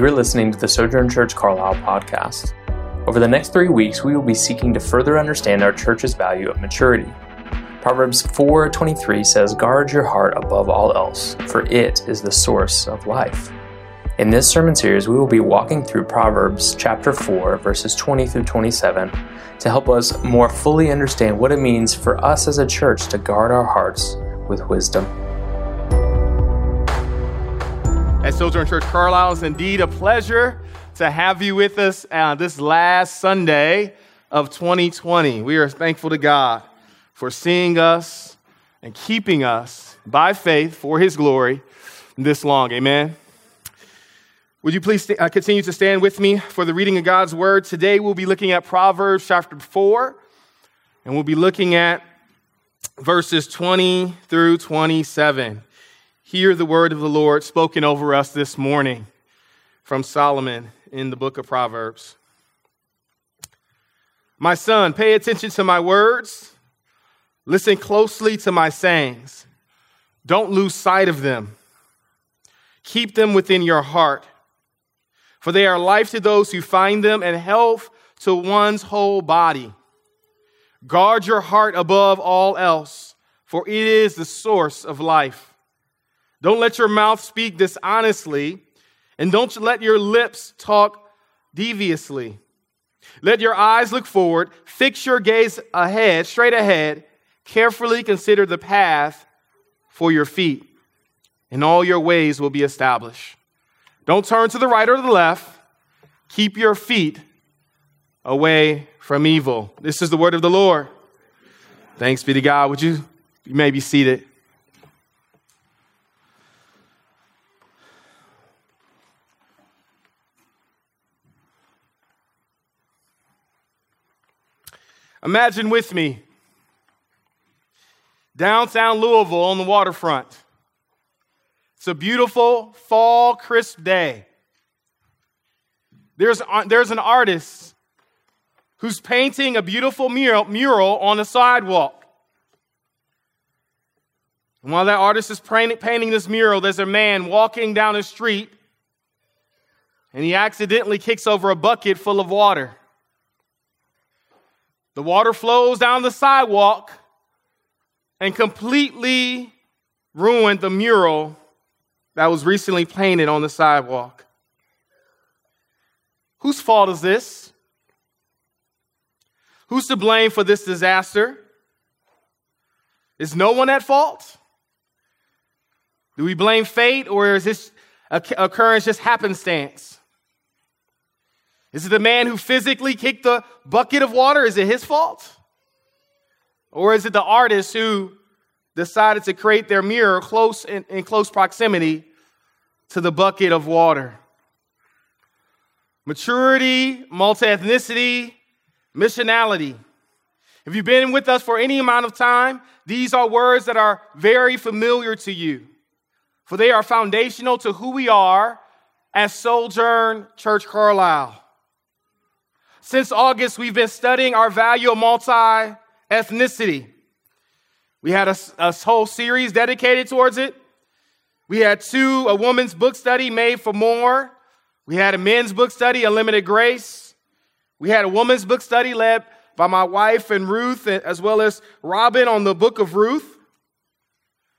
You are listening to the Sojourn Church Carlisle podcast. Over the next three weeks, we will be seeking to further understand our church's value of maturity. Proverbs 4:23 says, "Guard your heart above all else, for it is the source of life." In this sermon series, we will be walking through Proverbs chapter 4, verses 20 through 27, to help us more fully understand what it means for us as a church to guard our hearts with wisdom. At Sojourn Church Carlisle, it's indeed a pleasure to have you with us uh, this last Sunday of 2020. We are thankful to God for seeing us and keeping us by faith for His glory this long. Amen. Would you please st- uh, continue to stand with me for the reading of God's Word? Today we'll be looking at Proverbs chapter 4, and we'll be looking at verses 20 through 27 hear the word of the Lord spoken over us this morning from Solomon in the book of Proverbs. My son, pay attention to my words, listen closely to my sayings. Don't lose sight of them. Keep them within your heart, for they are life to those who find them and health to one's whole body. Guard your heart above all else, for it is the source of life. Don't let your mouth speak dishonestly, and don't let your lips talk deviously. Let your eyes look forward, fix your gaze ahead, straight ahead, carefully consider the path for your feet, and all your ways will be established. Don't turn to the right or the left. Keep your feet away from evil. This is the word of the Lord. Thanks be to God. Would you, you may be seated. Imagine with me downtown Louisville on the waterfront. It's a beautiful fall, crisp day. There's, there's an artist who's painting a beautiful mural, mural on the sidewalk. And while that artist is painting this mural, there's a man walking down the street and he accidentally kicks over a bucket full of water. The water flows down the sidewalk and completely ruined the mural that was recently painted on the sidewalk. Whose fault is this? Who's to blame for this disaster? Is no one at fault? Do we blame fate or is this occurrence just happenstance? Is it the man who physically kicked the bucket of water? Is it his fault? Or is it the artist who decided to create their mirror close in, in close proximity to the bucket of water? Maturity, multi ethnicity, missionality. If you've been with us for any amount of time, these are words that are very familiar to you, for they are foundational to who we are as Sojourn Church Carlisle. Since August, we've been studying our value of multi ethnicity. We had a, a, whole series dedicated towards it. We had two, a woman's book study, Made for More. We had a men's book study, Unlimited Grace. We had a woman's book study led by my wife and Ruth, as well as Robin on the book of Ruth.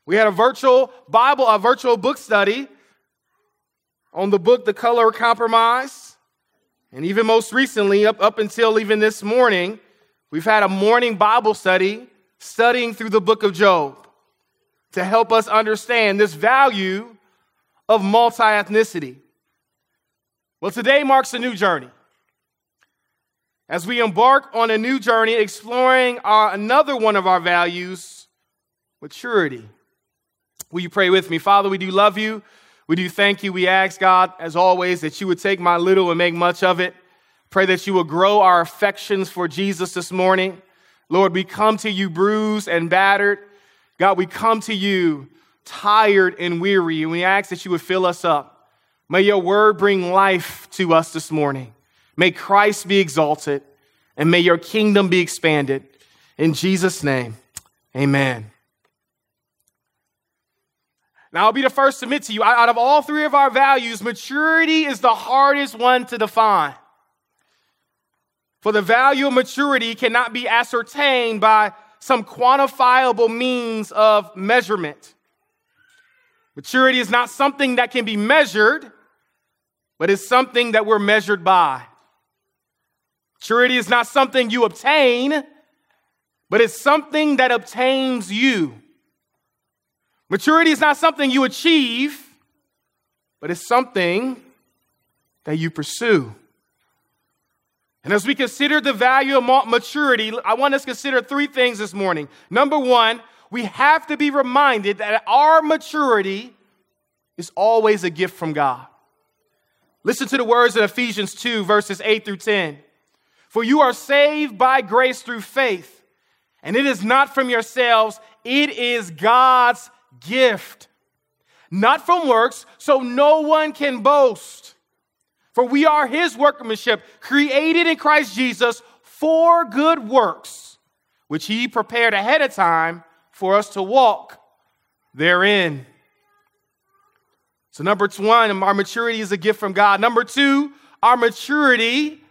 We had a virtual Bible, a virtual book study on the book, The Color Compromise. And even most recently, up, up until even this morning, we've had a morning Bible study studying through the book of Job to help us understand this value of multi ethnicity. Well, today marks a new journey. As we embark on a new journey exploring our, another one of our values, maturity. Will you pray with me? Father, we do love you. We do thank you. We ask, God, as always, that you would take my little and make much of it. Pray that you would grow our affections for Jesus this morning. Lord, we come to you bruised and battered. God, we come to you tired and weary, and we ask that you would fill us up. May your word bring life to us this morning. May Christ be exalted, and may your kingdom be expanded. In Jesus' name, amen. Now, I'll be the first to admit to you, out of all three of our values, maturity is the hardest one to define. For the value of maturity cannot be ascertained by some quantifiable means of measurement. Maturity is not something that can be measured, but it's something that we're measured by. Maturity is not something you obtain, but it's something that obtains you. Maturity is not something you achieve, but it's something that you pursue. And as we consider the value of maturity, I want us to consider three things this morning. Number one, we have to be reminded that our maturity is always a gift from God. Listen to the words in Ephesians 2, verses 8 through 10. For you are saved by grace through faith, and it is not from yourselves, it is God's gift, not from works, so no one can boast. For we are his workmanship, created in Christ Jesus for good works, which he prepared ahead of time for us to walk therein. So, number one, our maturity is a gift from God. Number two, our maturity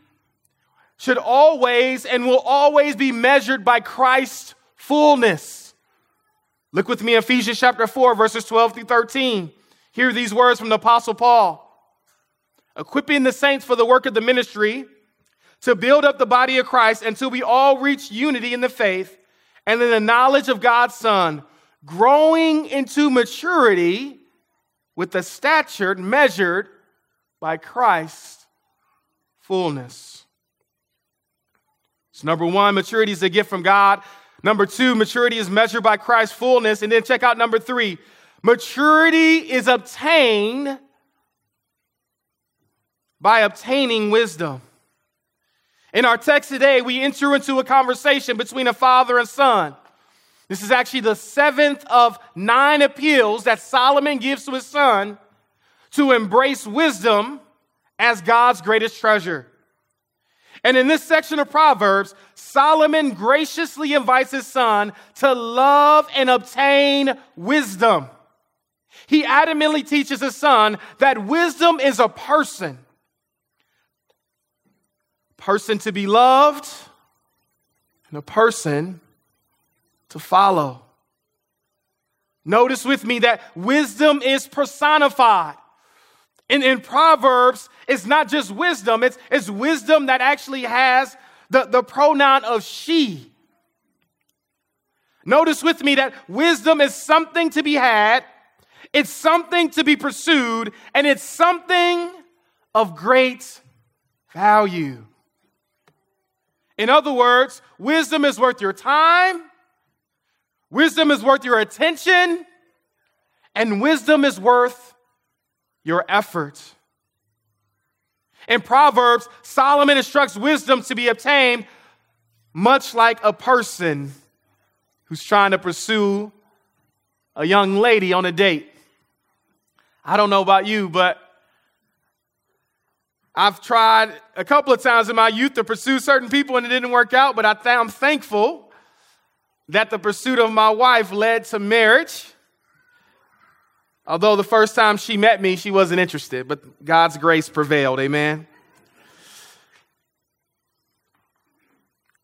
should always and will always be measured by Christ's fullness. Look with me Ephesians chapter 4, verses 12 through 13. Hear these words from the Apostle Paul equipping the saints for the work of the ministry to build up the body of Christ until we all reach unity in the faith and in the knowledge of God's Son, growing into maturity with the stature measured by Christ's fullness. So, number one, maturity is a gift from God. Number two, maturity is measured by Christ's fullness. And then check out number three maturity is obtained by obtaining wisdom. In our text today, we enter into a conversation between a father and son. This is actually the seventh of nine appeals that Solomon gives to his son to embrace wisdom as God's greatest treasure. And in this section of Proverbs, Solomon graciously invites his son to love and obtain wisdom. He adamantly teaches his son that wisdom is a person person to be loved and a person to follow. Notice with me that wisdom is personified. In, in Proverbs, it's not just wisdom, it's, it's wisdom that actually has the, the pronoun of she. Notice with me that wisdom is something to be had, it's something to be pursued, and it's something of great value. In other words, wisdom is worth your time, wisdom is worth your attention, and wisdom is worth your effort. In Proverbs, Solomon instructs wisdom to be obtained much like a person who's trying to pursue a young lady on a date. I don't know about you, but I've tried a couple of times in my youth to pursue certain people and it didn't work out, but I I'm thankful that the pursuit of my wife led to marriage. Although the first time she met me, she wasn't interested, but God's grace prevailed. Amen.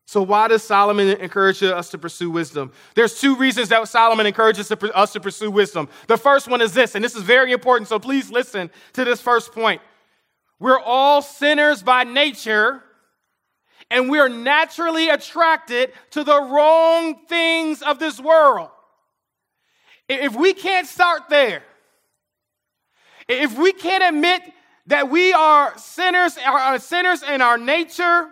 So, why does Solomon encourage us to pursue wisdom? There's two reasons that Solomon encourages us to pursue wisdom. The first one is this, and this is very important, so please listen to this first point. We're all sinners by nature, and we're naturally attracted to the wrong things of this world. If we can't start there, if we can't admit that we are sinners, are sinners in our nature,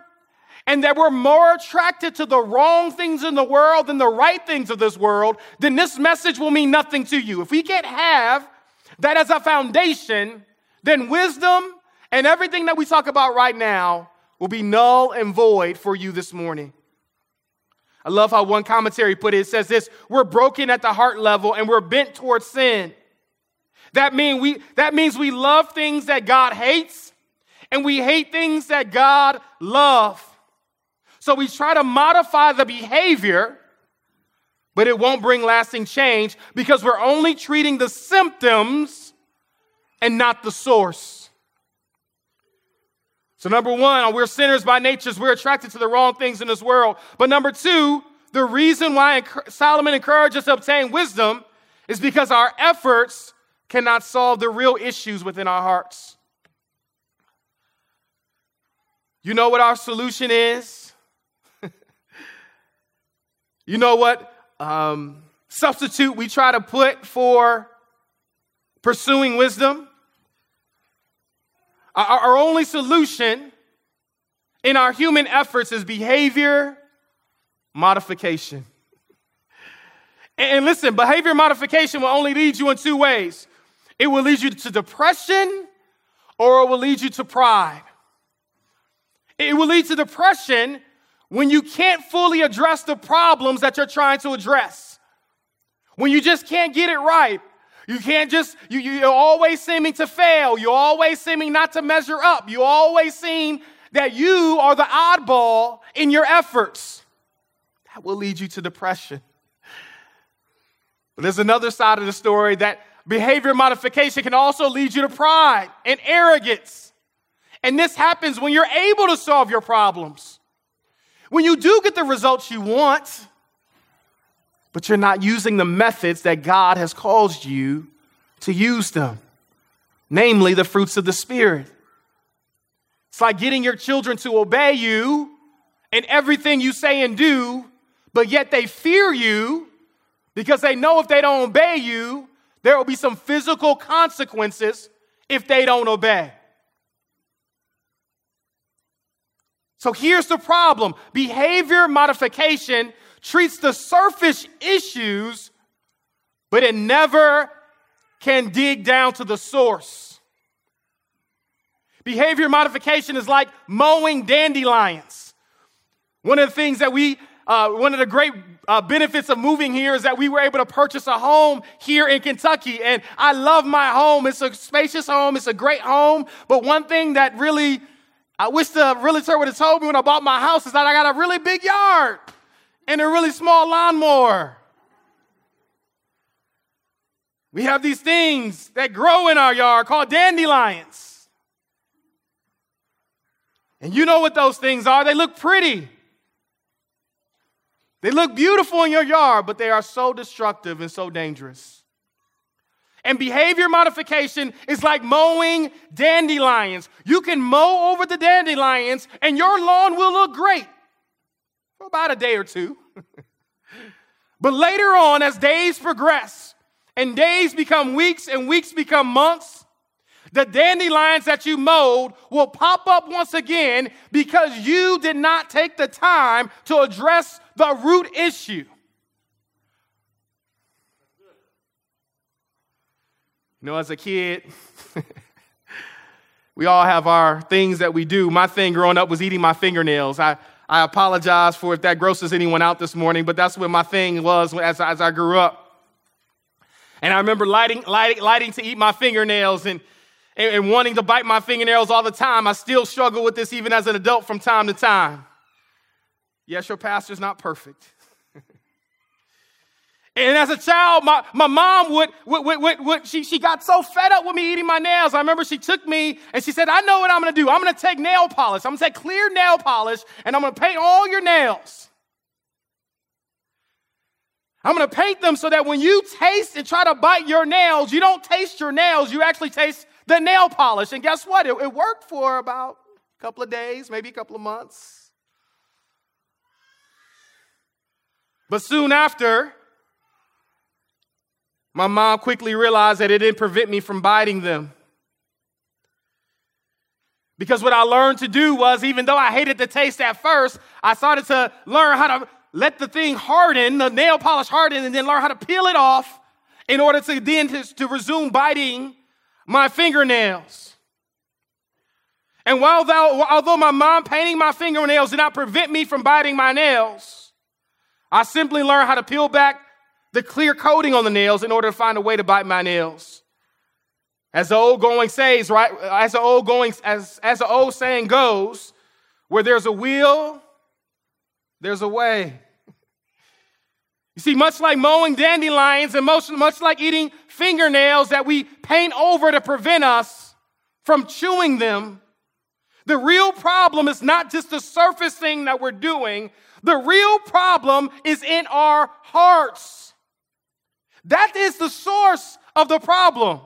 and that we're more attracted to the wrong things in the world than the right things of this world, then this message will mean nothing to you. If we can't have that as a foundation, then wisdom and everything that we talk about right now will be null and void for you this morning. I love how one commentary put it. It says this We're broken at the heart level and we're bent towards sin. That, mean we, that means we love things that God hates and we hate things that God loves. So we try to modify the behavior, but it won't bring lasting change because we're only treating the symptoms and not the source. So, number one, we're sinners by nature, we're attracted to the wrong things in this world. But number two, the reason why Solomon encourages us to obtain wisdom is because our efforts cannot solve the real issues within our hearts. You know what our solution is? you know what um, substitute we try to put for pursuing wisdom? Our, our only solution in our human efforts is behavior modification. And listen, behavior modification will only lead you in two ways it will lead you to depression or it will lead you to pride. It will lead to depression when you can't fully address the problems that you're trying to address. When you just can't get it right. You can't just, you, you're always seeming to fail. You're always seeming not to measure up. You always seem that you are the oddball in your efforts. That will lead you to depression. But there's another side of the story that behavior modification can also lead you to pride and arrogance. And this happens when you're able to solve your problems. When you do get the results you want, but you're not using the methods that God has caused you to use them, namely the fruits of the Spirit. It's like getting your children to obey you in everything you say and do, but yet they fear you because they know if they don't obey you, there will be some physical consequences if they don't obey. So here's the problem behavior modification treats the surface issues, but it never can dig down to the source. Behavior modification is like mowing dandelions. One of the things that we, uh, one of the great uh, benefits of moving here is that we were able to purchase a home here in Kentucky. And I love my home. It's a spacious home, it's a great home. But one thing that really I wish the realtor would have told me when I bought my house is that I got a really big yard and a really small lawnmower. We have these things that grow in our yard called dandelions. And you know what those things are. They look pretty. They look beautiful in your yard, but they are so destructive and so dangerous. And behavior modification is like mowing dandelions. You can mow over the dandelions and your lawn will look great for about a day or two. but later on, as days progress and days become weeks and weeks become months, the dandelions that you mowed will pop up once again because you did not take the time to address the root issue. You know, as a kid, we all have our things that we do. My thing growing up was eating my fingernails. I, I apologize for if that grosses anyone out this morning, but that's what my thing was as, as I grew up. And I remember lighting, lighting, lighting to eat my fingernails and, and, and wanting to bite my fingernails all the time. I still struggle with this even as an adult from time to time. Yes, your pastor's not perfect. And as a child, my, my mom would, would, would, would, she, she got so fed up with me eating my nails. I remember she took me and she said, I know what I'm going to do. I'm going to take nail polish. I'm going to take clear nail polish and I'm going to paint all your nails. I'm going to paint them so that when you taste and try to bite your nails, you don't taste your nails. You actually taste the nail polish. And guess what? It, it worked for about a couple of days, maybe a couple of months. But soon after, my mom quickly realized that it didn't prevent me from biting them. Because what I learned to do was, even though I hated the taste at first, I started to learn how to let the thing harden, the nail polish harden, and then learn how to peel it off in order to then to, to resume biting my fingernails. And while thou, although my mom painting my fingernails did not prevent me from biting my nails, I simply learned how to peel back the clear coating on the nails in order to find a way to bite my nails. As the old going says, right? As the old going, as, as the old saying goes, where there's a will, there's a way. You see, much like mowing dandelions and much, much like eating fingernails that we paint over to prevent us from chewing them, the real problem is not just the surface thing that we're doing, the real problem is in our hearts. That is the source of the problem.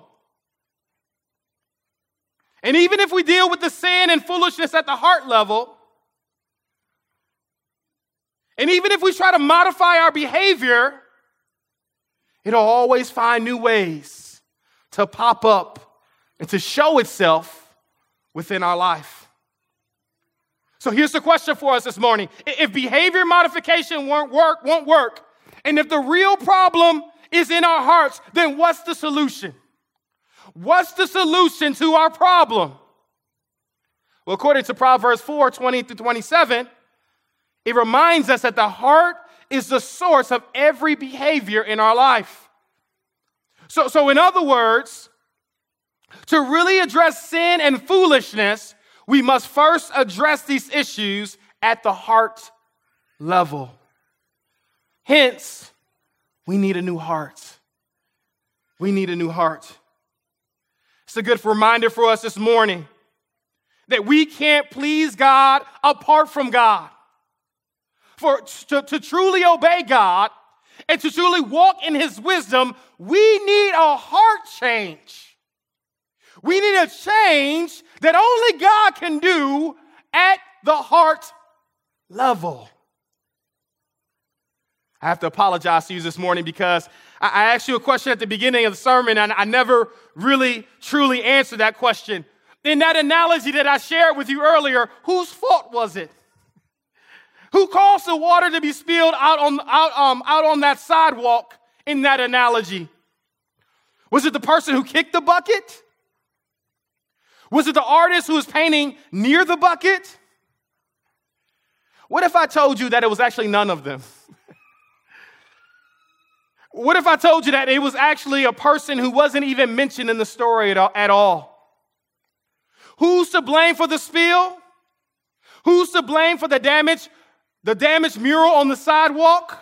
And even if we deal with the sin and foolishness at the heart level, and even if we try to modify our behavior, it'll always find new ways to pop up and to show itself within our life. So here's the question for us this morning. If behavior modification won't work, won't work, and if the real problem is in our hearts, then what's the solution? What's the solution to our problem? Well, according to Proverbs 4 20 to 27, it reminds us that the heart is the source of every behavior in our life. So, so in other words, to really address sin and foolishness, we must first address these issues at the heart level. Hence, we need a new heart. We need a new heart. It's a good reminder for us this morning that we can't please God apart from God. For to, to truly obey God and to truly walk in His wisdom, we need a heart change. We need a change that only God can do at the heart level. I have to apologize to you this morning because I asked you a question at the beginning of the sermon and I never really truly answered that question. In that analogy that I shared with you earlier, whose fault was it? Who caused the water to be spilled out on, out, um, out on that sidewalk in that analogy? Was it the person who kicked the bucket? Was it the artist who was painting near the bucket? What if I told you that it was actually none of them? What if I told you that it was actually a person who wasn't even mentioned in the story at all? Who's to blame for the spill? Who's to blame for the damage, the damaged mural on the sidewalk?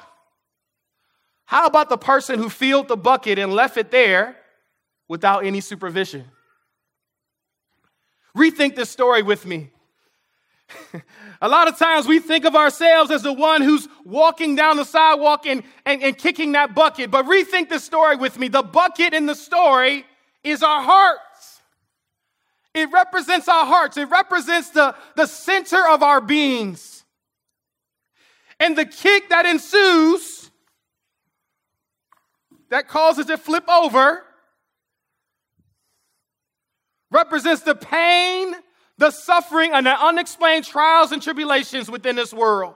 How about the person who filled the bucket and left it there without any supervision? Rethink this story with me. a lot of times we think of ourselves as the one who's walking down the sidewalk and, and, and kicking that bucket. But rethink the story with me. The bucket in the story is our hearts. It represents our hearts. It represents the, the center of our beings. And the kick that ensues, that causes it flip over, represents the pain the suffering and the unexplained trials and tribulations within this world.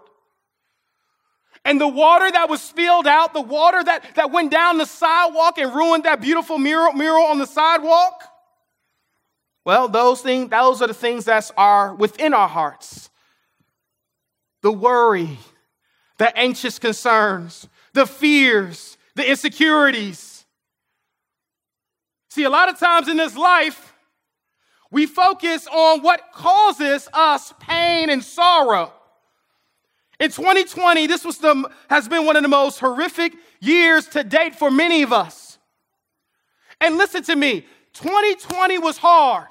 And the water that was spilled out, the water that, that went down the sidewalk and ruined that beautiful mural, mural on the sidewalk, well, those things, those are the things that are within our hearts. The worry, the anxious concerns, the fears, the insecurities. See, a lot of times in this life, we focus on what causes us pain and sorrow. In 2020, this was the, has been one of the most horrific years to date for many of us. And listen to me, 2020 was hard.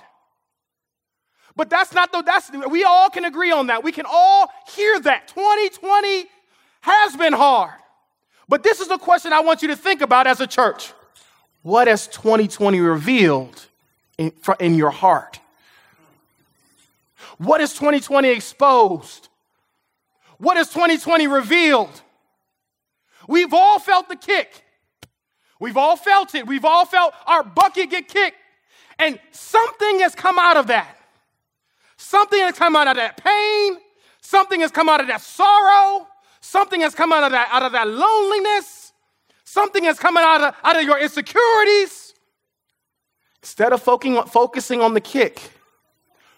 But that's not the, that's, we all can agree on that. We can all hear that. 2020 has been hard. But this is the question I want you to think about as a church. What has 2020 revealed in, in your heart? What is 2020 exposed? What is 2020 revealed? We've all felt the kick. We've all felt it. We've all felt our bucket get kicked. And something has come out of that. Something has come out of that pain. Something has come out of that sorrow. Something has come out of that, out of that loneliness. Something has come out of, out of your insecurities. Instead of focusing on the kick,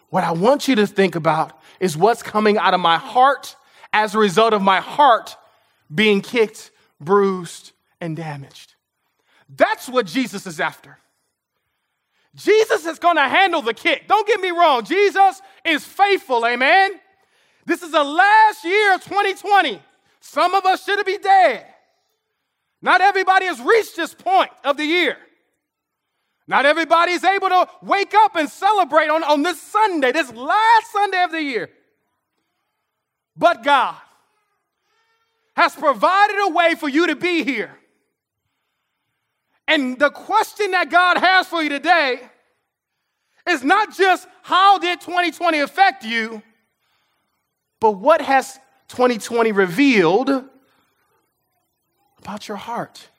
what I want you to think about is what's coming out of my heart as a result of my heart being kicked, bruised, and damaged. That's what Jesus is after. Jesus is going to handle the kick. Don't get me wrong. Jesus is faithful, amen. This is the last year of 2020. Some of us should be dead. Not everybody has reached this point of the year. Not everybody is able to wake up and celebrate on, on this Sunday, this last Sunday of the year. But God has provided a way for you to be here. And the question that God has for you today is not just how did 2020 affect you, but what has 2020 revealed about your heart?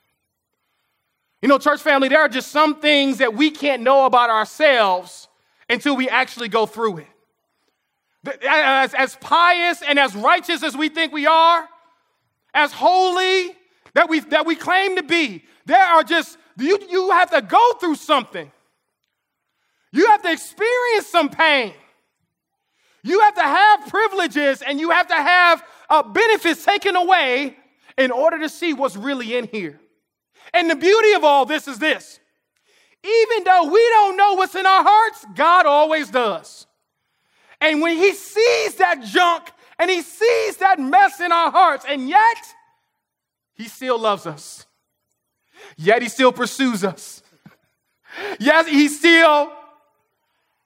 You know, church family, there are just some things that we can't know about ourselves until we actually go through it. As, as pious and as righteous as we think we are, as holy that we, that we claim to be, there are just, you, you have to go through something. You have to experience some pain. You have to have privileges and you have to have uh, benefits taken away in order to see what's really in here. And the beauty of all this is this even though we don't know what's in our hearts, God always does. And when He sees that junk and He sees that mess in our hearts, and yet He still loves us, yet He still pursues us, yes, He still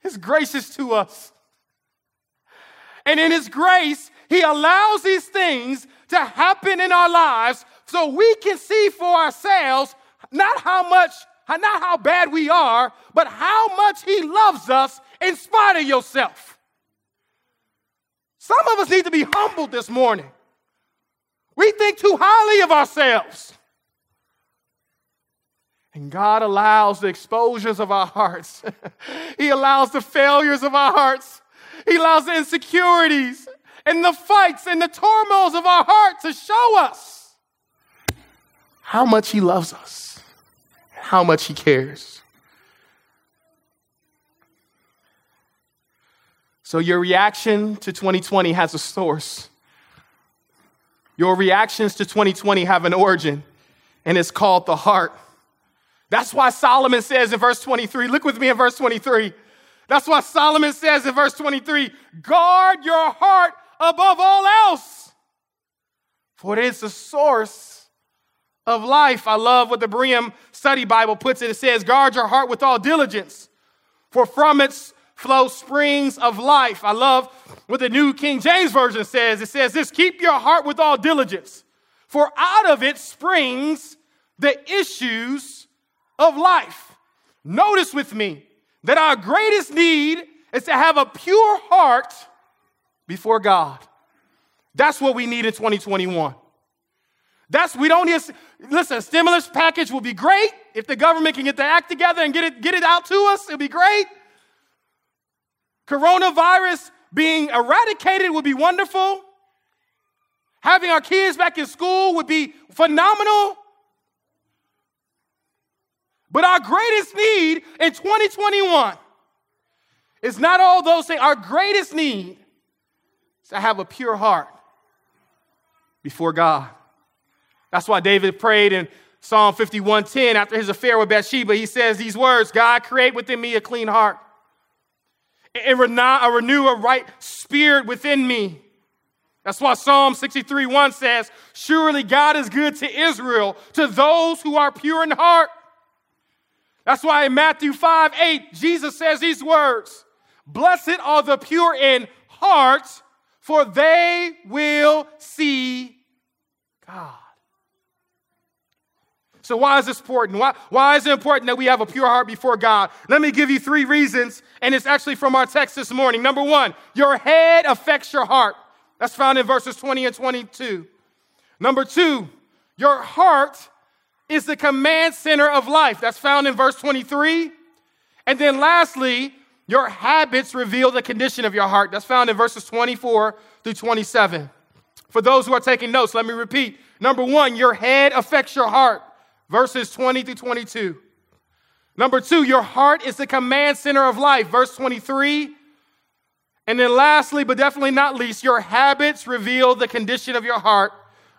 is gracious to us. And in His grace, He allows these things to happen in our lives so we can see for ourselves not how much, not how bad we are, but how much He loves us in spite of yourself. Some of us need to be humbled this morning. We think too highly of ourselves. And God allows the exposures of our hearts. he allows the failures of our hearts. He allows the insecurities and the fights and the turmoils of our heart to show us how much He loves us, how much He cares. So, your reaction to 2020 has a source. Your reactions to 2020 have an origin, and it's called the heart. That's why Solomon says in verse 23, look with me in verse 23. That's why Solomon says in verse 23, guard your heart above all else, for it is the source of life. I love what the Berean Study Bible puts it. It says, guard your heart with all diligence, for from its flow springs of life. I love what the New King James Version says. It says this, keep your heart with all diligence, for out of it springs the issues of life. Notice with me that our greatest need is to have a pure heart before God. That's what we need in 2021. That's we don't need. Listen, a stimulus package will be great if the government can get the act together and get it get it out to us. It'll be great. Coronavirus being eradicated would be wonderful. Having our kids back in school would be phenomenal. But our greatest need in 2021 is not all those things. Our greatest need is to have a pure heart before God. That's why David prayed in Psalm 51:10 after his affair with Bathsheba. He says these words, God, create within me a clean heart and uh, renew a right spirit within me. That's why Psalm 63 1 says, Surely God is good to Israel, to those who are pure in heart. That's why in Matthew 5 8, Jesus says these words Blessed are the pure in heart, for they will see God. So, why is this important? Why, why is it important that we have a pure heart before God? Let me give you three reasons, and it's actually from our text this morning. Number one, your head affects your heart. That's found in verses 20 and 22. Number two, your heart is the command center of life. That's found in verse 23. And then lastly, your habits reveal the condition of your heart. That's found in verses 24 through 27. For those who are taking notes, let me repeat. Number one, your head affects your heart. Verses 20 through 22. Number two, your heart is the command center of life. Verse 23. And then lastly, but definitely not least, your habits reveal the condition of your heart.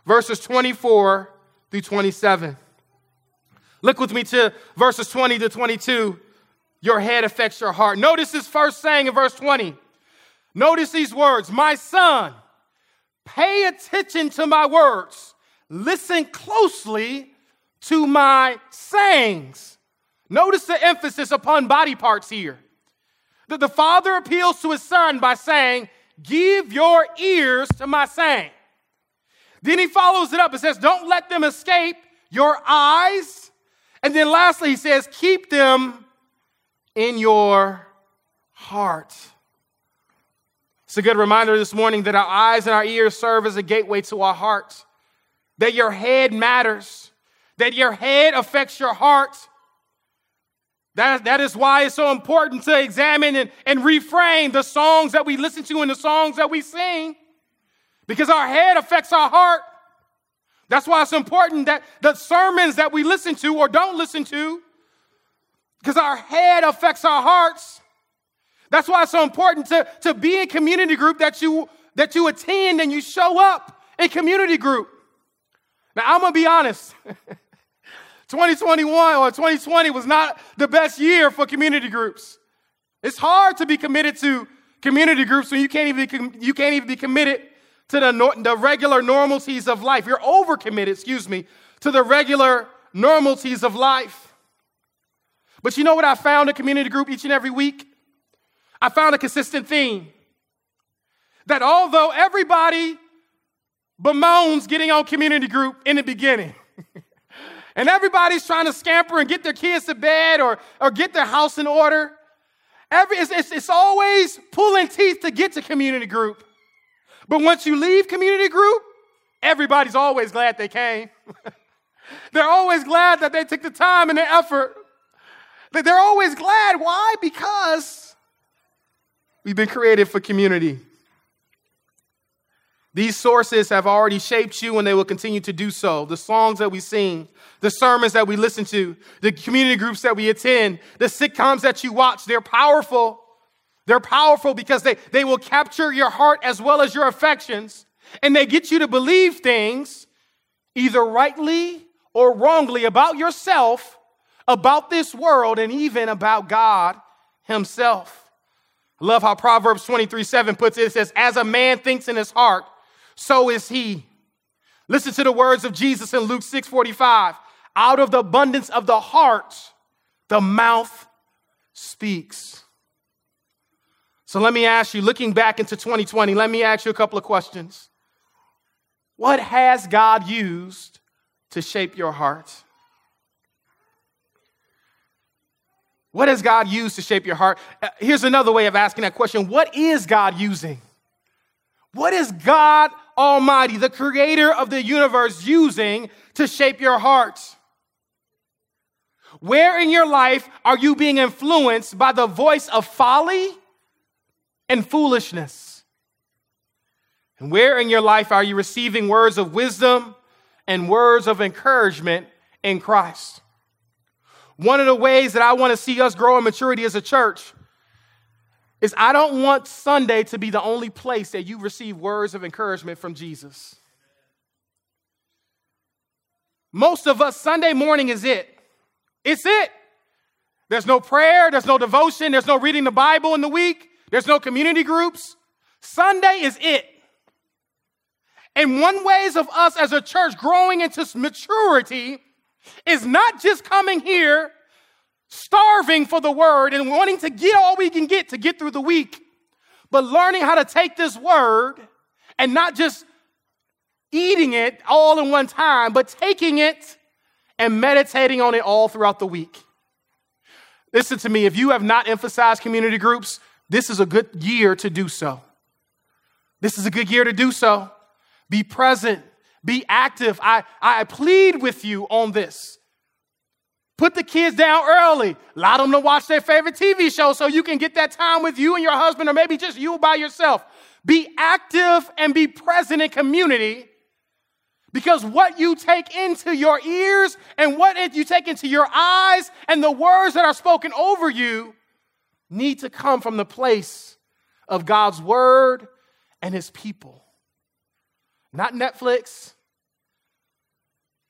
Verses 24 through 27. Look with me to verses 20 to 22. Your head affects your heart. Notice this first saying in verse 20. Notice these words My son, pay attention to my words. Listen closely to my sayings. Notice the emphasis upon body parts here. That the father appeals to his son by saying, Give your ears to my saying. Then he follows it up and says, Don't let them escape your eyes. And then lastly, he says, Keep them in your heart. It's a good reminder this morning that our eyes and our ears serve as a gateway to our hearts, that your head matters, that your head affects your heart. That, that is why it's so important to examine and, and reframe the songs that we listen to and the songs that we sing, because our head affects our heart. That's why it's important that the sermons that we listen to or don't listen to, because our head affects our hearts. That's why it's so important to, to be in community group that you that you attend and you show up in community group. Now I'm gonna be honest. 2021 or 2020 was not the best year for community groups. It's hard to be committed to community groups when you can't even you can't even be committed to the, the regular normalties of life. You're overcommitted, excuse me, to the regular normalties of life. But you know what I found in community group each and every week? I found a consistent theme that although everybody bemoans getting on community group in the beginning, and everybody's trying to scamper and get their kids to bed or, or get their house in order, every, it's, it's, it's always pulling teeth to get to community group. But once you leave community group, everybody's always glad they came. They're always glad that they took the time and the effort. They're always glad. Why? Because We've been created for community. These sources have already shaped you and they will continue to do so. The songs that we sing, the sermons that we listen to, the community groups that we attend, the sitcoms that you watch, they're powerful. They're powerful because they, they will capture your heart as well as your affections and they get you to believe things either rightly or wrongly about yourself, about this world, and even about God Himself. I love how Proverbs 23 7 puts it. It says, As a man thinks in his heart, so is he. Listen to the words of Jesus in Luke 6 45. Out of the abundance of the heart, the mouth speaks. So let me ask you, looking back into 2020, let me ask you a couple of questions. What has God used to shape your heart? What has God used to shape your heart? Uh, here's another way of asking that question What is God using? What is God Almighty, the creator of the universe, using to shape your heart? Where in your life are you being influenced by the voice of folly and foolishness? And where in your life are you receiving words of wisdom and words of encouragement in Christ? One of the ways that I want to see us grow in maturity as a church is I don't want Sunday to be the only place that you receive words of encouragement from Jesus. Most of us, Sunday morning is it. It's it. There's no prayer, there's no devotion, there's no reading the Bible in the week, there's no community groups. Sunday is it. And one ways of us as a church growing into maturity is not just coming here starving for the word and wanting to get all we can get to get through the week, but learning how to take this word and not just eating it all in one time, but taking it and meditating on it all throughout the week. Listen to me, if you have not emphasized community groups, this is a good year to do so. This is a good year to do so. Be present, be active. I, I plead with you on this. Put the kids down early. Allow them to watch their favorite TV show so you can get that time with you and your husband, or maybe just you by yourself. Be active and be present in community because what you take into your ears and what you take into your eyes and the words that are spoken over you need to come from the place of God's word and his people. Not Netflix,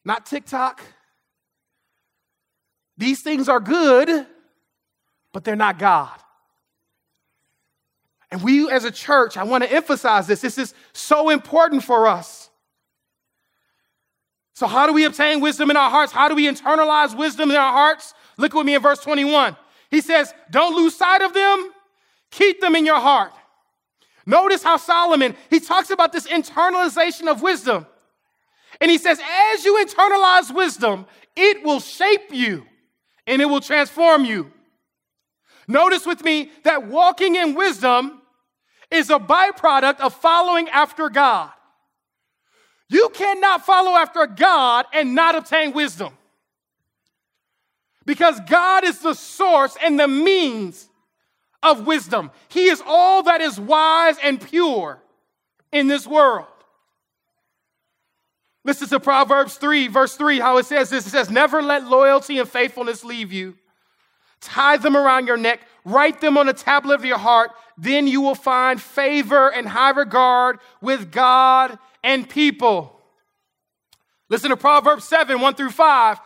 not TikTok. These things are good, but they're not God. And we as a church, I want to emphasize this. This is so important for us. So, how do we obtain wisdom in our hearts? How do we internalize wisdom in our hearts? Look with me in verse 21. He says, Don't lose sight of them, keep them in your heart. Notice how Solomon, he talks about this internalization of wisdom. And he says, as you internalize wisdom, it will shape you and it will transform you. Notice with me that walking in wisdom is a byproduct of following after God. You cannot follow after God and not obtain wisdom. Because God is the source and the means of wisdom. He is all that is wise and pure in this world. Listen to Proverbs 3, verse 3, how it says this. It says, Never let loyalty and faithfulness leave you. Tie them around your neck, write them on the tablet of your heart. Then you will find favor and high regard with God and people. Listen to Proverbs 7, 1 through 5.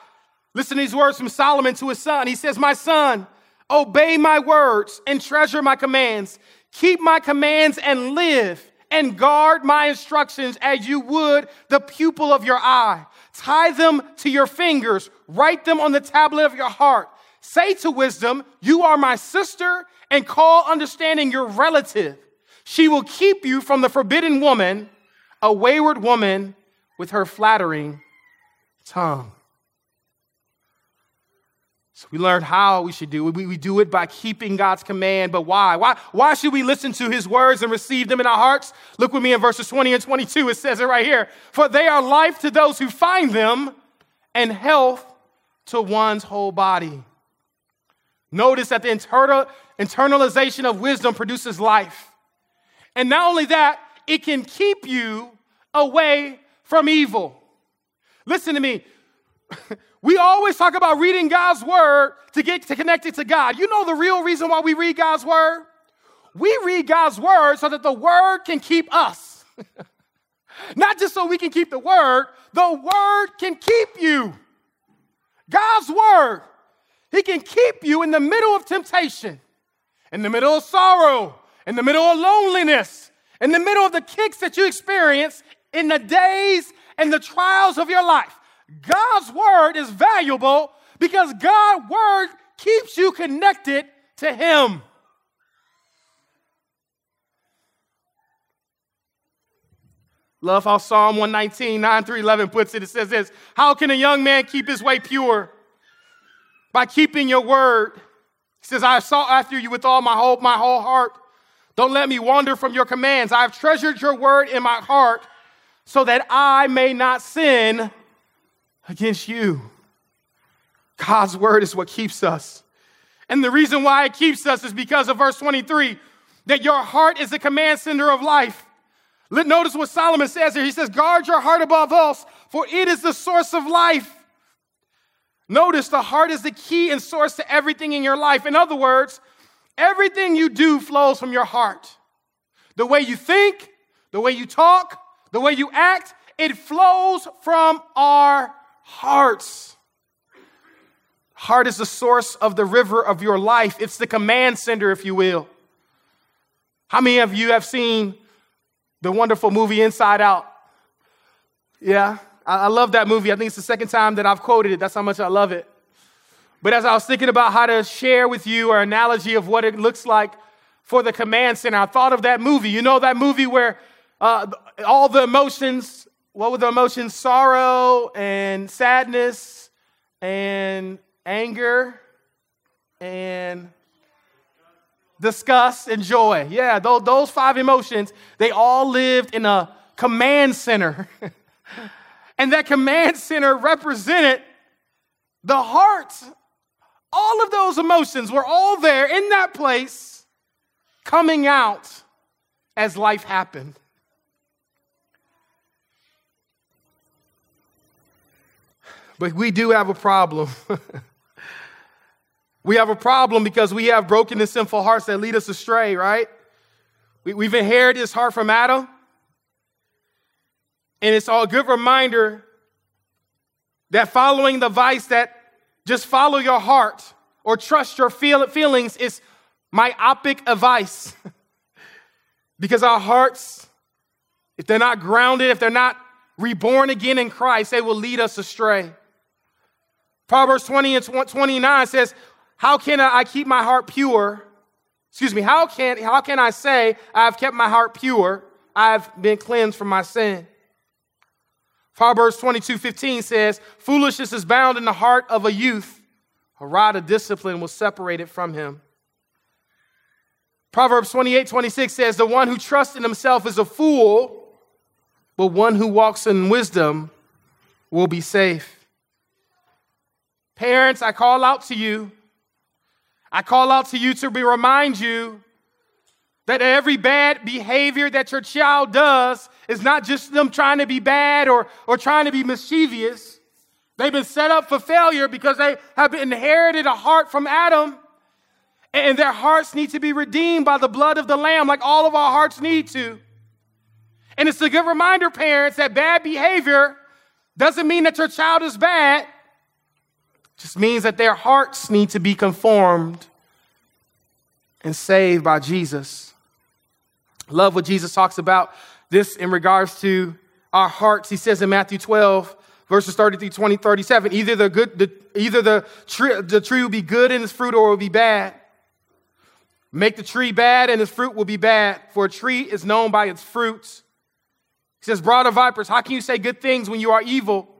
Listen to these words from Solomon to his son. He says, My son, obey my words and treasure my commands. Keep my commands and live and guard my instructions as you would the pupil of your eye. Tie them to your fingers, write them on the tablet of your heart. Say to wisdom, You are my sister, and call understanding your relative. She will keep you from the forbidden woman, a wayward woman with her flattering tongue. So we learned how we should do it. We, we do it by keeping God's command. But why? why? Why should we listen to his words and receive them in our hearts? Look with me in verses 20 and 22. It says it right here. For they are life to those who find them and health to one's whole body. Notice that the internal, internalization of wisdom produces life. And not only that, it can keep you away from evil. Listen to me. We always talk about reading God's word to get to connected to God. You know the real reason why we read God's word? We read God's word so that the word can keep us. Not just so we can keep the word, the word can keep you. God's word, He can keep you in the middle of temptation, in the middle of sorrow, in the middle of loneliness, in the middle of the kicks that you experience in the days and the trials of your life. God's word is valuable because God's word keeps you connected to Him. Love how Psalm 119, 9 through 11 puts it. It says this How can a young man keep his way pure? By keeping your word. He says, I sought after you with all my whole, my whole heart. Don't let me wander from your commands. I have treasured your word in my heart so that I may not sin against you. God's word is what keeps us. And the reason why it keeps us is because of verse 23 that your heart is the command center of life. Notice what Solomon says here. He says, Guard your heart above else, for it is the source of life. Notice the heart is the key and source to everything in your life. In other words, everything you do flows from your heart. The way you think, the way you talk, the way you act, it flows from our hearts. Heart is the source of the river of your life. It's the command center, if you will. How many of you have seen the wonderful movie Inside Out? Yeah, I love that movie. I think it's the second time that I've quoted it. That's how much I love it. But as I was thinking about how to share with you our analogy of what it looks like for the command center, I thought of that movie. You know that movie where uh, all the emotions what were the emotions? Sorrow and sadness and anger and disgust and joy. Yeah, those, five emotions, they all lived in a command center. and that command center represented the heart. All of those emotions were all there in that place, coming out as life happened. But we do have a problem. we have a problem because we have broken and sinful hearts that lead us astray, right? We, have inherited this heart from Adam. And it's all a good reminder that following the vice that just follow your heart or trust your feel, feelings is myopic advice. because our hearts, if they're not grounded, if they're not reborn again in Christ, they will lead us astray. Proverbs 20 and 29 says, How can I keep my heart pure? Excuse me, how can, how can I say I've kept my heart pure? I've been cleansed from my sin. Proverbs 22 15 says, Foolishness is bound in the heart of a youth. A rod of discipline will separate it from him. Proverbs 28 26 says, The one who trusts in himself is a fool, but one who walks in wisdom will be safe. Parents, I call out to you. I call out to you to be, remind you that every bad behavior that your child does is not just them trying to be bad or, or trying to be mischievous. They've been set up for failure because they have inherited a heart from Adam, and their hearts need to be redeemed by the blood of the Lamb, like all of our hearts need to. And it's a good reminder, parents, that bad behavior doesn't mean that your child is bad, just means that their hearts need to be conformed and saved by Jesus. Love what Jesus talks about this in regards to our hearts. He says in Matthew 12, verses 33, 20, 37, either the good, the, either the tree, the tree will be good in its fruit or it will be bad. Make the tree bad and its fruit will be bad, for a tree is known by its fruits. He says, Brood of vipers, how can you say good things when you are evil?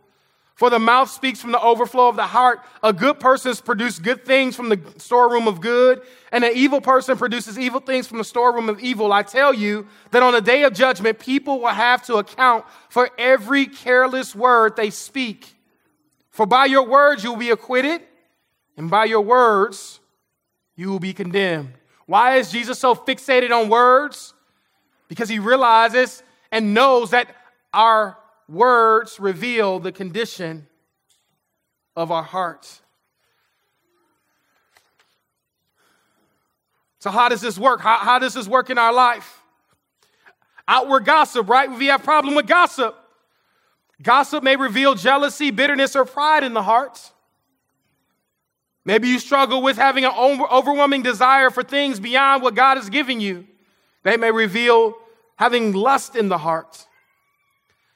For the mouth speaks from the overflow of the heart. A good person produces good things from the storeroom of good, and an evil person produces evil things from the storeroom of evil. I tell you that on the day of judgment, people will have to account for every careless word they speak. For by your words you will be acquitted, and by your words you will be condemned. Why is Jesus so fixated on words? Because he realizes and knows that our words reveal the condition of our hearts. So, how does this work? How, how does this work in our life? Outward gossip, right? We have problem with gossip, gossip may reveal jealousy, bitterness, or pride in the heart. Maybe you struggle with having an overwhelming desire for things beyond what God is giving you. They may reveal having lust in the heart.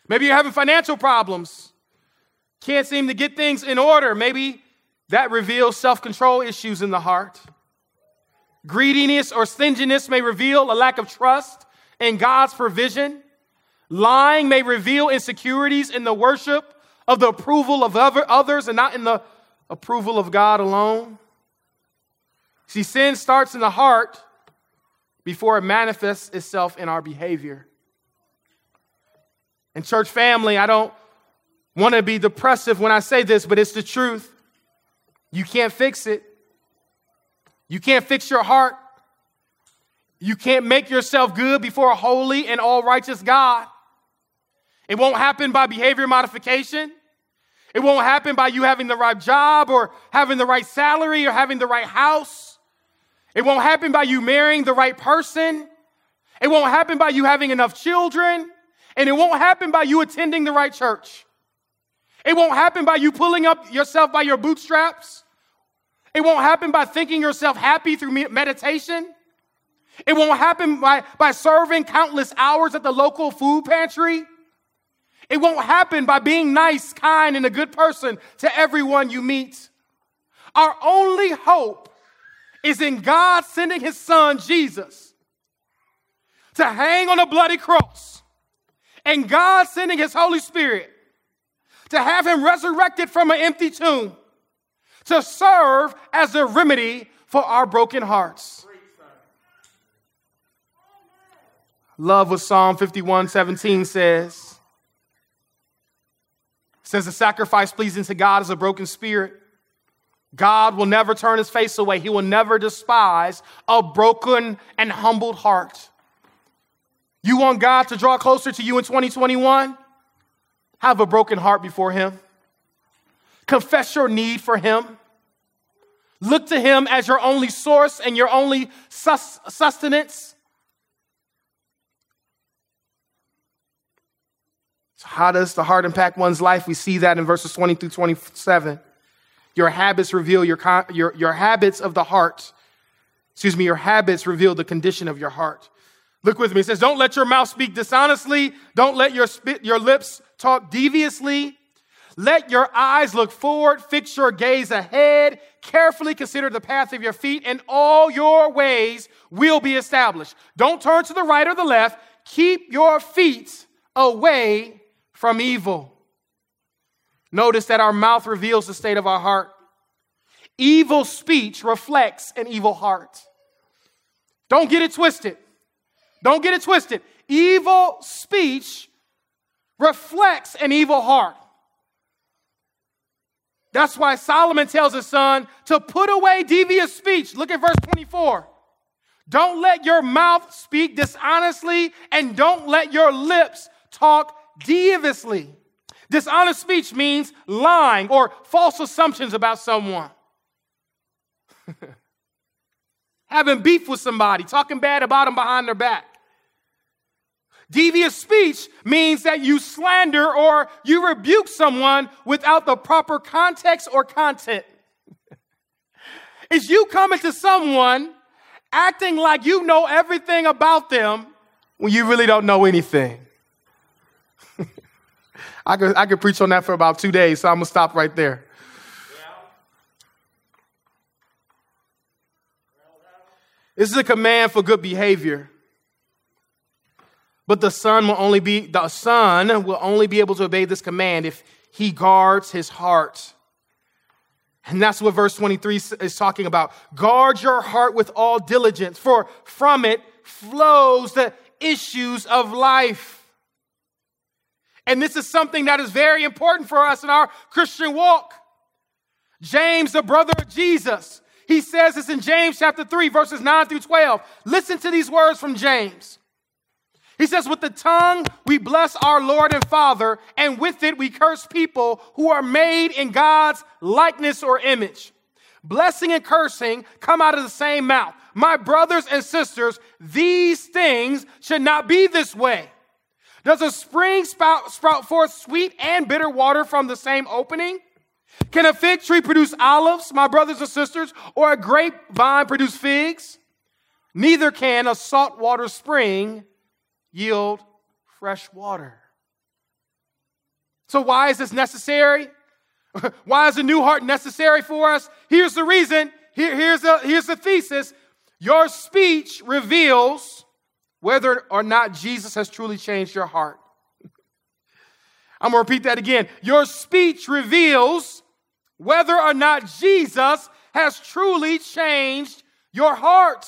Maybe you're having financial problems, can't seem to get things in order. Maybe that reveals self control issues in the heart. Greediness or stinginess may reveal a lack of trust in God's provision. Lying may reveal insecurities in the worship of the approval of other, others and not in the approval of God alone. See, sin starts in the heart before it manifests itself in our behavior. And, church family, I don't want to be depressive when I say this, but it's the truth. You can't fix it. You can't fix your heart. You can't make yourself good before a holy and all righteous God. It won't happen by behavior modification. It won't happen by you having the right job or having the right salary or having the right house. It won't happen by you marrying the right person. It won't happen by you having enough children. And it won't happen by you attending the right church. It won't happen by you pulling up yourself by your bootstraps. It won't happen by thinking yourself happy through meditation. It won't happen by, by serving countless hours at the local food pantry. It won't happen by being nice, kind, and a good person to everyone you meet. Our only hope is in God sending his son, Jesus, to hang on a bloody cross and God sending his Holy Spirit to have him resurrected from an empty tomb to serve as a remedy for our broken hearts. Love what Psalm 51 17 says. Says, The sacrifice pleasing to God is a broken spirit. God will never turn his face away. He will never despise a broken and humbled heart. You want God to draw closer to you in 2021? Have a broken heart before Him. Confess your need for Him. Look to Him as your only source and your only sus- sustenance. So, how does the heart impact one's life? We see that in verses 20 through 27. Your habits reveal your, your, your habits of the heart. Excuse me, your habits reveal the condition of your heart. Look with me. It says, Don't let your mouth speak dishonestly. Don't let your, spit, your lips talk deviously. Let your eyes look forward. Fix your gaze ahead. Carefully consider the path of your feet, and all your ways will be established. Don't turn to the right or the left. Keep your feet away from evil. Notice that our mouth reveals the state of our heart. Evil speech reflects an evil heart. Don't get it twisted. Don't get it twisted. Evil speech reflects an evil heart. That's why Solomon tells his son to put away devious speech. Look at verse 24. Don't let your mouth speak dishonestly, and don't let your lips talk deviously. Dishonest speech means lying or false assumptions about someone. Having beef with somebody, talking bad about them behind their back. Devious speech means that you slander or you rebuke someone without the proper context or content. it's you coming to someone acting like you know everything about them when you really don't know anything. I could, I could preach on that for about two days, so I'm going to stop right there. This is a command for good behavior. But the son will only be the son will only be able to obey this command if he guards his heart. And that's what verse 23 is talking about. Guard your heart with all diligence, for from it flows the issues of life. And this is something that is very important for us in our Christian walk. James, the brother of Jesus, he says this in James chapter 3, verses 9 through 12. Listen to these words from James. He says, With the tongue we bless our Lord and Father, and with it we curse people who are made in God's likeness or image. Blessing and cursing come out of the same mouth. My brothers and sisters, these things should not be this way. Does a spring spout, sprout forth sweet and bitter water from the same opening? Can a fig tree produce olives, my brothers and sisters, or a grapevine produce figs? Neither can a saltwater spring yield fresh water. So, why is this necessary? why is a new heart necessary for us? Here's the reason. Here, here's, the, here's the thesis. Your speech reveals whether or not Jesus has truly changed your heart. I'm going to repeat that again. Your speech reveals whether or not Jesus has truly changed your heart.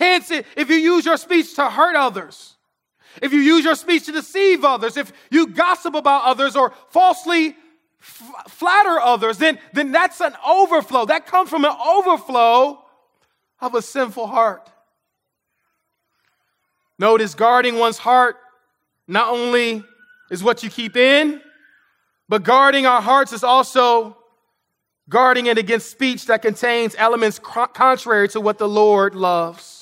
Hence, if you use your speech to hurt others, if you use your speech to deceive others, if you gossip about others or falsely f- flatter others, then, then that's an overflow. That comes from an overflow of a sinful heart. Notice guarding one's heart not only is what you keep in, but guarding our hearts is also guarding it against speech that contains elements contrary to what the Lord loves.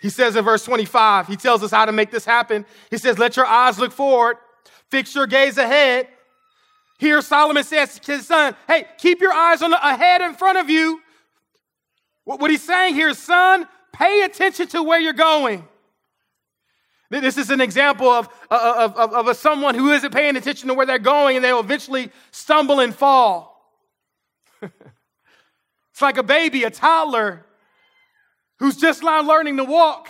He says in verse 25, he tells us how to make this happen. He says, Let your eyes look forward, fix your gaze ahead. Here, Solomon says to his son, Hey, keep your eyes on the ahead in front of you what he's saying here is, son, pay attention to where you're going. This is an example of, of, of, of, someone who isn't paying attention to where they're going and they'll eventually stumble and fall. it's like a baby, a toddler, who's just now learning to walk.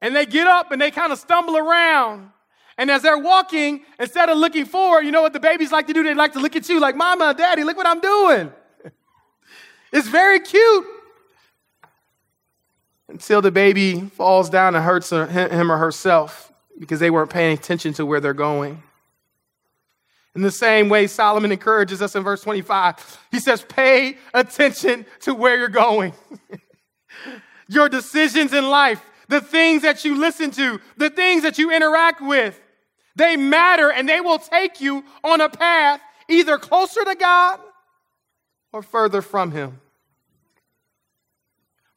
And they get up and they kind of stumble around. And as they're walking, instead of looking forward, you know what the babies like to do? They like to look at you like, Mama, Daddy, look what I'm doing. It's very cute. Until the baby falls down and hurts him or herself because they weren't paying attention to where they're going. In the same way, Solomon encourages us in verse 25. He says, Pay attention to where you're going. Your decisions in life, the things that you listen to, the things that you interact with, they matter and they will take you on a path either closer to God or further from Him.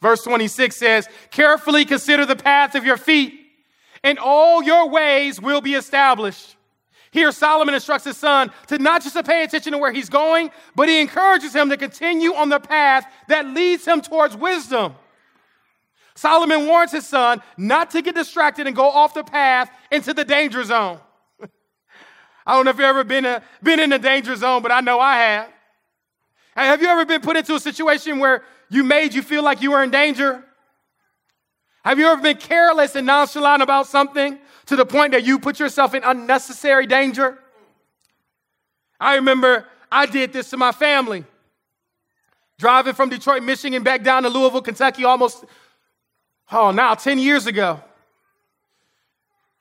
Verse 26 says, Carefully consider the path of your feet, and all your ways will be established. Here, Solomon instructs his son to not just to pay attention to where he's going, but he encourages him to continue on the path that leads him towards wisdom. Solomon warns his son not to get distracted and go off the path into the danger zone. I don't know if you've ever been, a, been in a danger zone, but I know I have. Hey, Have you ever been put into a situation where you made you feel like you were in danger? Have you ever been careless and nonchalant about something to the point that you put yourself in unnecessary danger? I remember I did this to my family. Driving from Detroit, Michigan back down to Louisville, Kentucky almost, oh, now 10 years ago.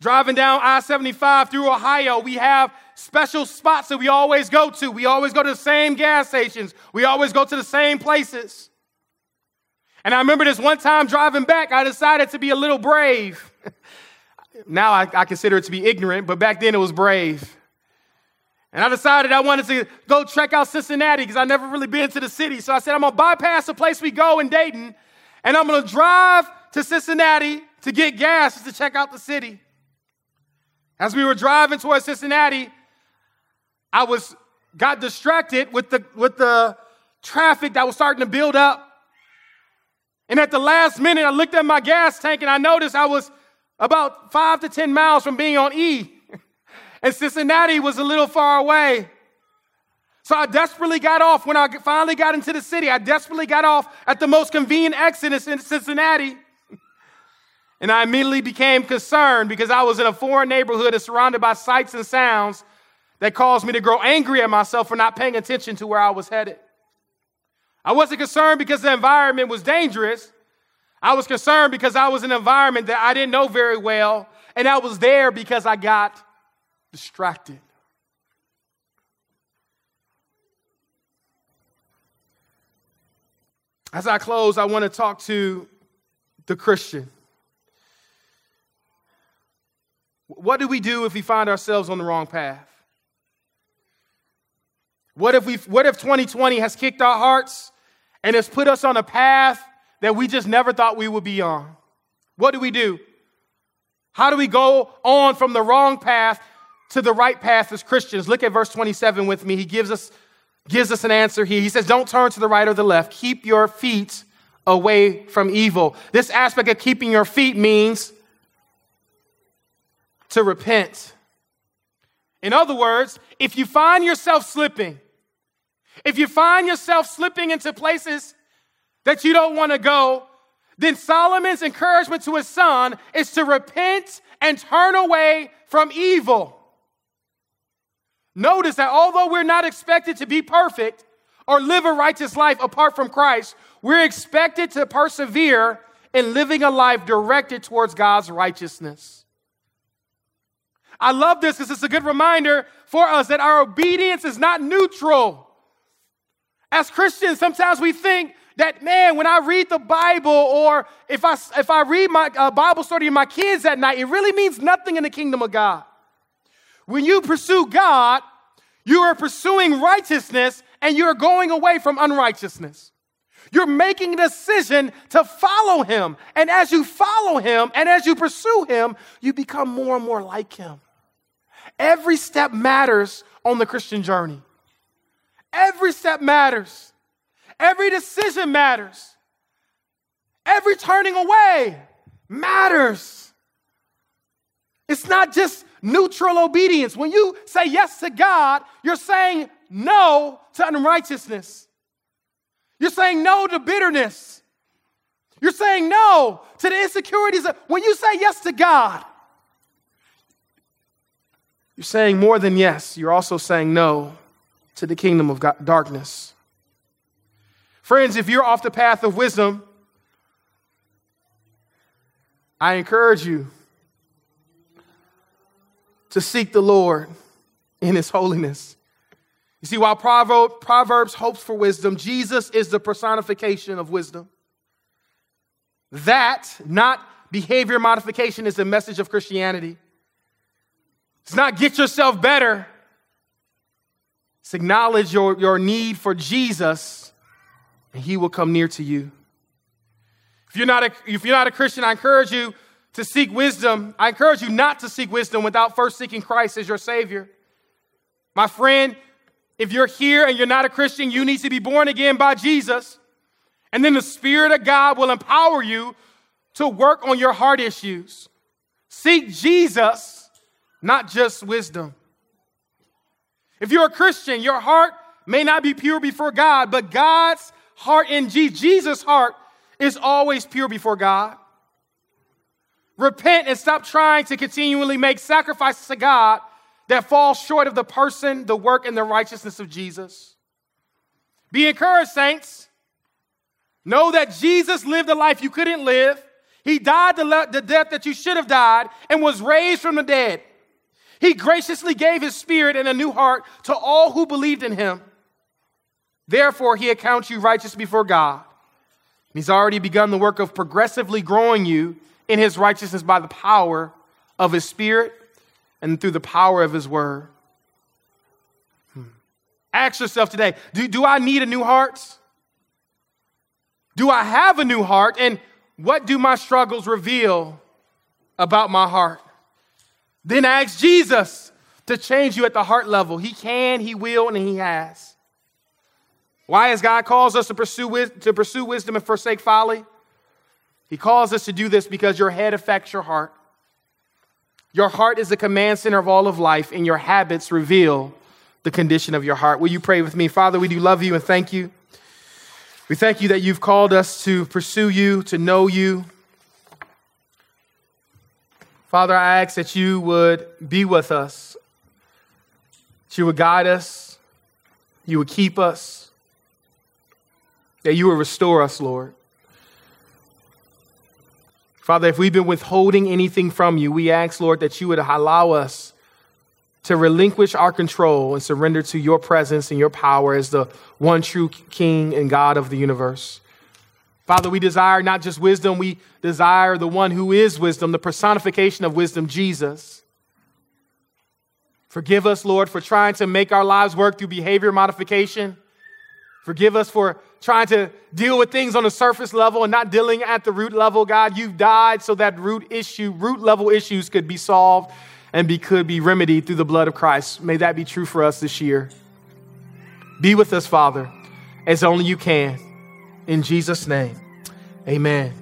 Driving down I 75 through Ohio, we have special spots that we always go to. We always go to the same gas stations, we always go to the same places. And I remember this one time driving back, I decided to be a little brave. now I, I consider it to be ignorant, but back then it was brave. And I decided I wanted to go check out Cincinnati because I'd never really been to the city. So I said, I'm going to bypass the place we go in Dayton, and I'm going to drive to Cincinnati to get gas to check out the city. As we were driving towards Cincinnati, I was got distracted with the with the traffic that was starting to build up. And at the last minute, I looked at my gas tank and I noticed I was about five to 10 miles from being on E. and Cincinnati was a little far away. So I desperately got off when I finally got into the city. I desperately got off at the most convenient exit in Cincinnati. And I immediately became concerned because I was in a foreign neighborhood and surrounded by sights and sounds that caused me to grow angry at myself for not paying attention to where I was headed. I wasn't concerned because the environment was dangerous. I was concerned because I was in an environment that I didn't know very well, and I was there because I got distracted. As I close, I want to talk to the Christian. What do we do if we find ourselves on the wrong path? What if, we what if 2020 has kicked our hearts and has put us on a path that we just never thought we would be on? What do we do? How do we go on from the wrong path to the right path as Christians? Look at verse 27 with me. He gives us, gives us an answer here. He says, Don't turn to the right or the left. Keep your feet away from evil. This aspect of keeping your feet means to repent. In other words, if you find yourself slipping, if you find yourself slipping into places that you don't want to go, then Solomon's encouragement to his son is to repent and turn away from evil. Notice that although we're not expected to be perfect or live a righteous life apart from Christ, we're expected to persevere in living a life directed towards God's righteousness. I love this because it's a good reminder for us that our obedience is not neutral. As Christians, sometimes we think that, man, when I read the Bible or if I, if I read my uh, Bible story to my kids at night, it really means nothing in the kingdom of God. When you pursue God, you are pursuing righteousness and you're going away from unrighteousness. You're making a decision to follow him. And as you follow him and as you pursue him, you become more and more like him. Every step matters on the Christian journey. Every step matters. Every decision matters. Every turning away matters. It's not just neutral obedience. When you say yes to God, you're saying no to unrighteousness. You're saying no to bitterness. You're saying no to the insecurities. Of, when you say yes to God, you're saying more than yes, you're also saying no to the kingdom of God, darkness. Friends, if you're off the path of wisdom, I encourage you to seek the Lord in his holiness. You see, while Proverbs hopes for wisdom, Jesus is the personification of wisdom. That, not behavior modification, is the message of Christianity. It's not get yourself better. It's acknowledge your, your need for Jesus, and he will come near to you. If you're, not a, if you're not a Christian, I encourage you to seek wisdom. I encourage you not to seek wisdom without first seeking Christ as your Savior. My friend, if you're here and you're not a Christian, you need to be born again by Jesus. And then the Spirit of God will empower you to work on your heart issues. Seek Jesus, not just wisdom. If you're a Christian, your heart may not be pure before God, but God's heart in Jesus, heart is always pure before God. Repent and stop trying to continually make sacrifices to God that fall short of the person, the work, and the righteousness of Jesus. Be encouraged, saints. Know that Jesus lived a life you couldn't live. He died the death that you should have died and was raised from the dead. He graciously gave his spirit and a new heart to all who believed in him. Therefore, he accounts you righteous before God. He's already begun the work of progressively growing you in his righteousness by the power of his spirit and through the power of his word. Hmm. Ask yourself today do, do I need a new heart? Do I have a new heart? And what do my struggles reveal about my heart? Then ask Jesus to change you at the heart level. He can, He will, and He has. Why has God calls us to pursue, to pursue wisdom and forsake folly? He calls us to do this because your head affects your heart. Your heart is the command center of all of life, and your habits reveal the condition of your heart. Will you pray with me? Father, we do love you and thank you. We thank you that you've called us to pursue you, to know you. Father, I ask that you would be with us, that you would guide us, you would keep us, that you would restore us, Lord. Father, if we've been withholding anything from you, we ask, Lord, that you would allow us to relinquish our control and surrender to your presence and your power as the one true King and God of the universe. Father, we desire not just wisdom, we desire the one who is wisdom, the personification of wisdom, Jesus. Forgive us, Lord, for trying to make our lives work through behavior modification. Forgive us for trying to deal with things on the surface level and not dealing at the root level. God, you've died so that root issue, root level issues could be solved and be, could be remedied through the blood of Christ. May that be true for us this year. Be with us, Father, as only you can. In Jesus' name, amen.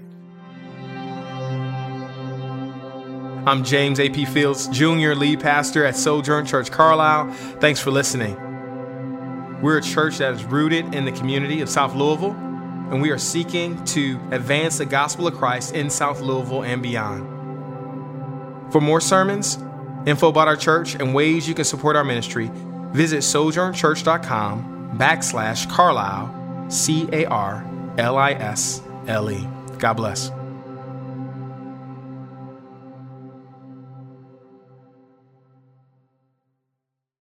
I'm James A.P. Fields, Junior Lead Pastor at Sojourn Church Carlisle. Thanks for listening. We're a church that is rooted in the community of South Louisville, and we are seeking to advance the gospel of Christ in South Louisville and beyond. For more sermons, info about our church, and ways you can support our ministry, visit sojournchurch.com backslash Carlisle, C A R L I S L E. God bless.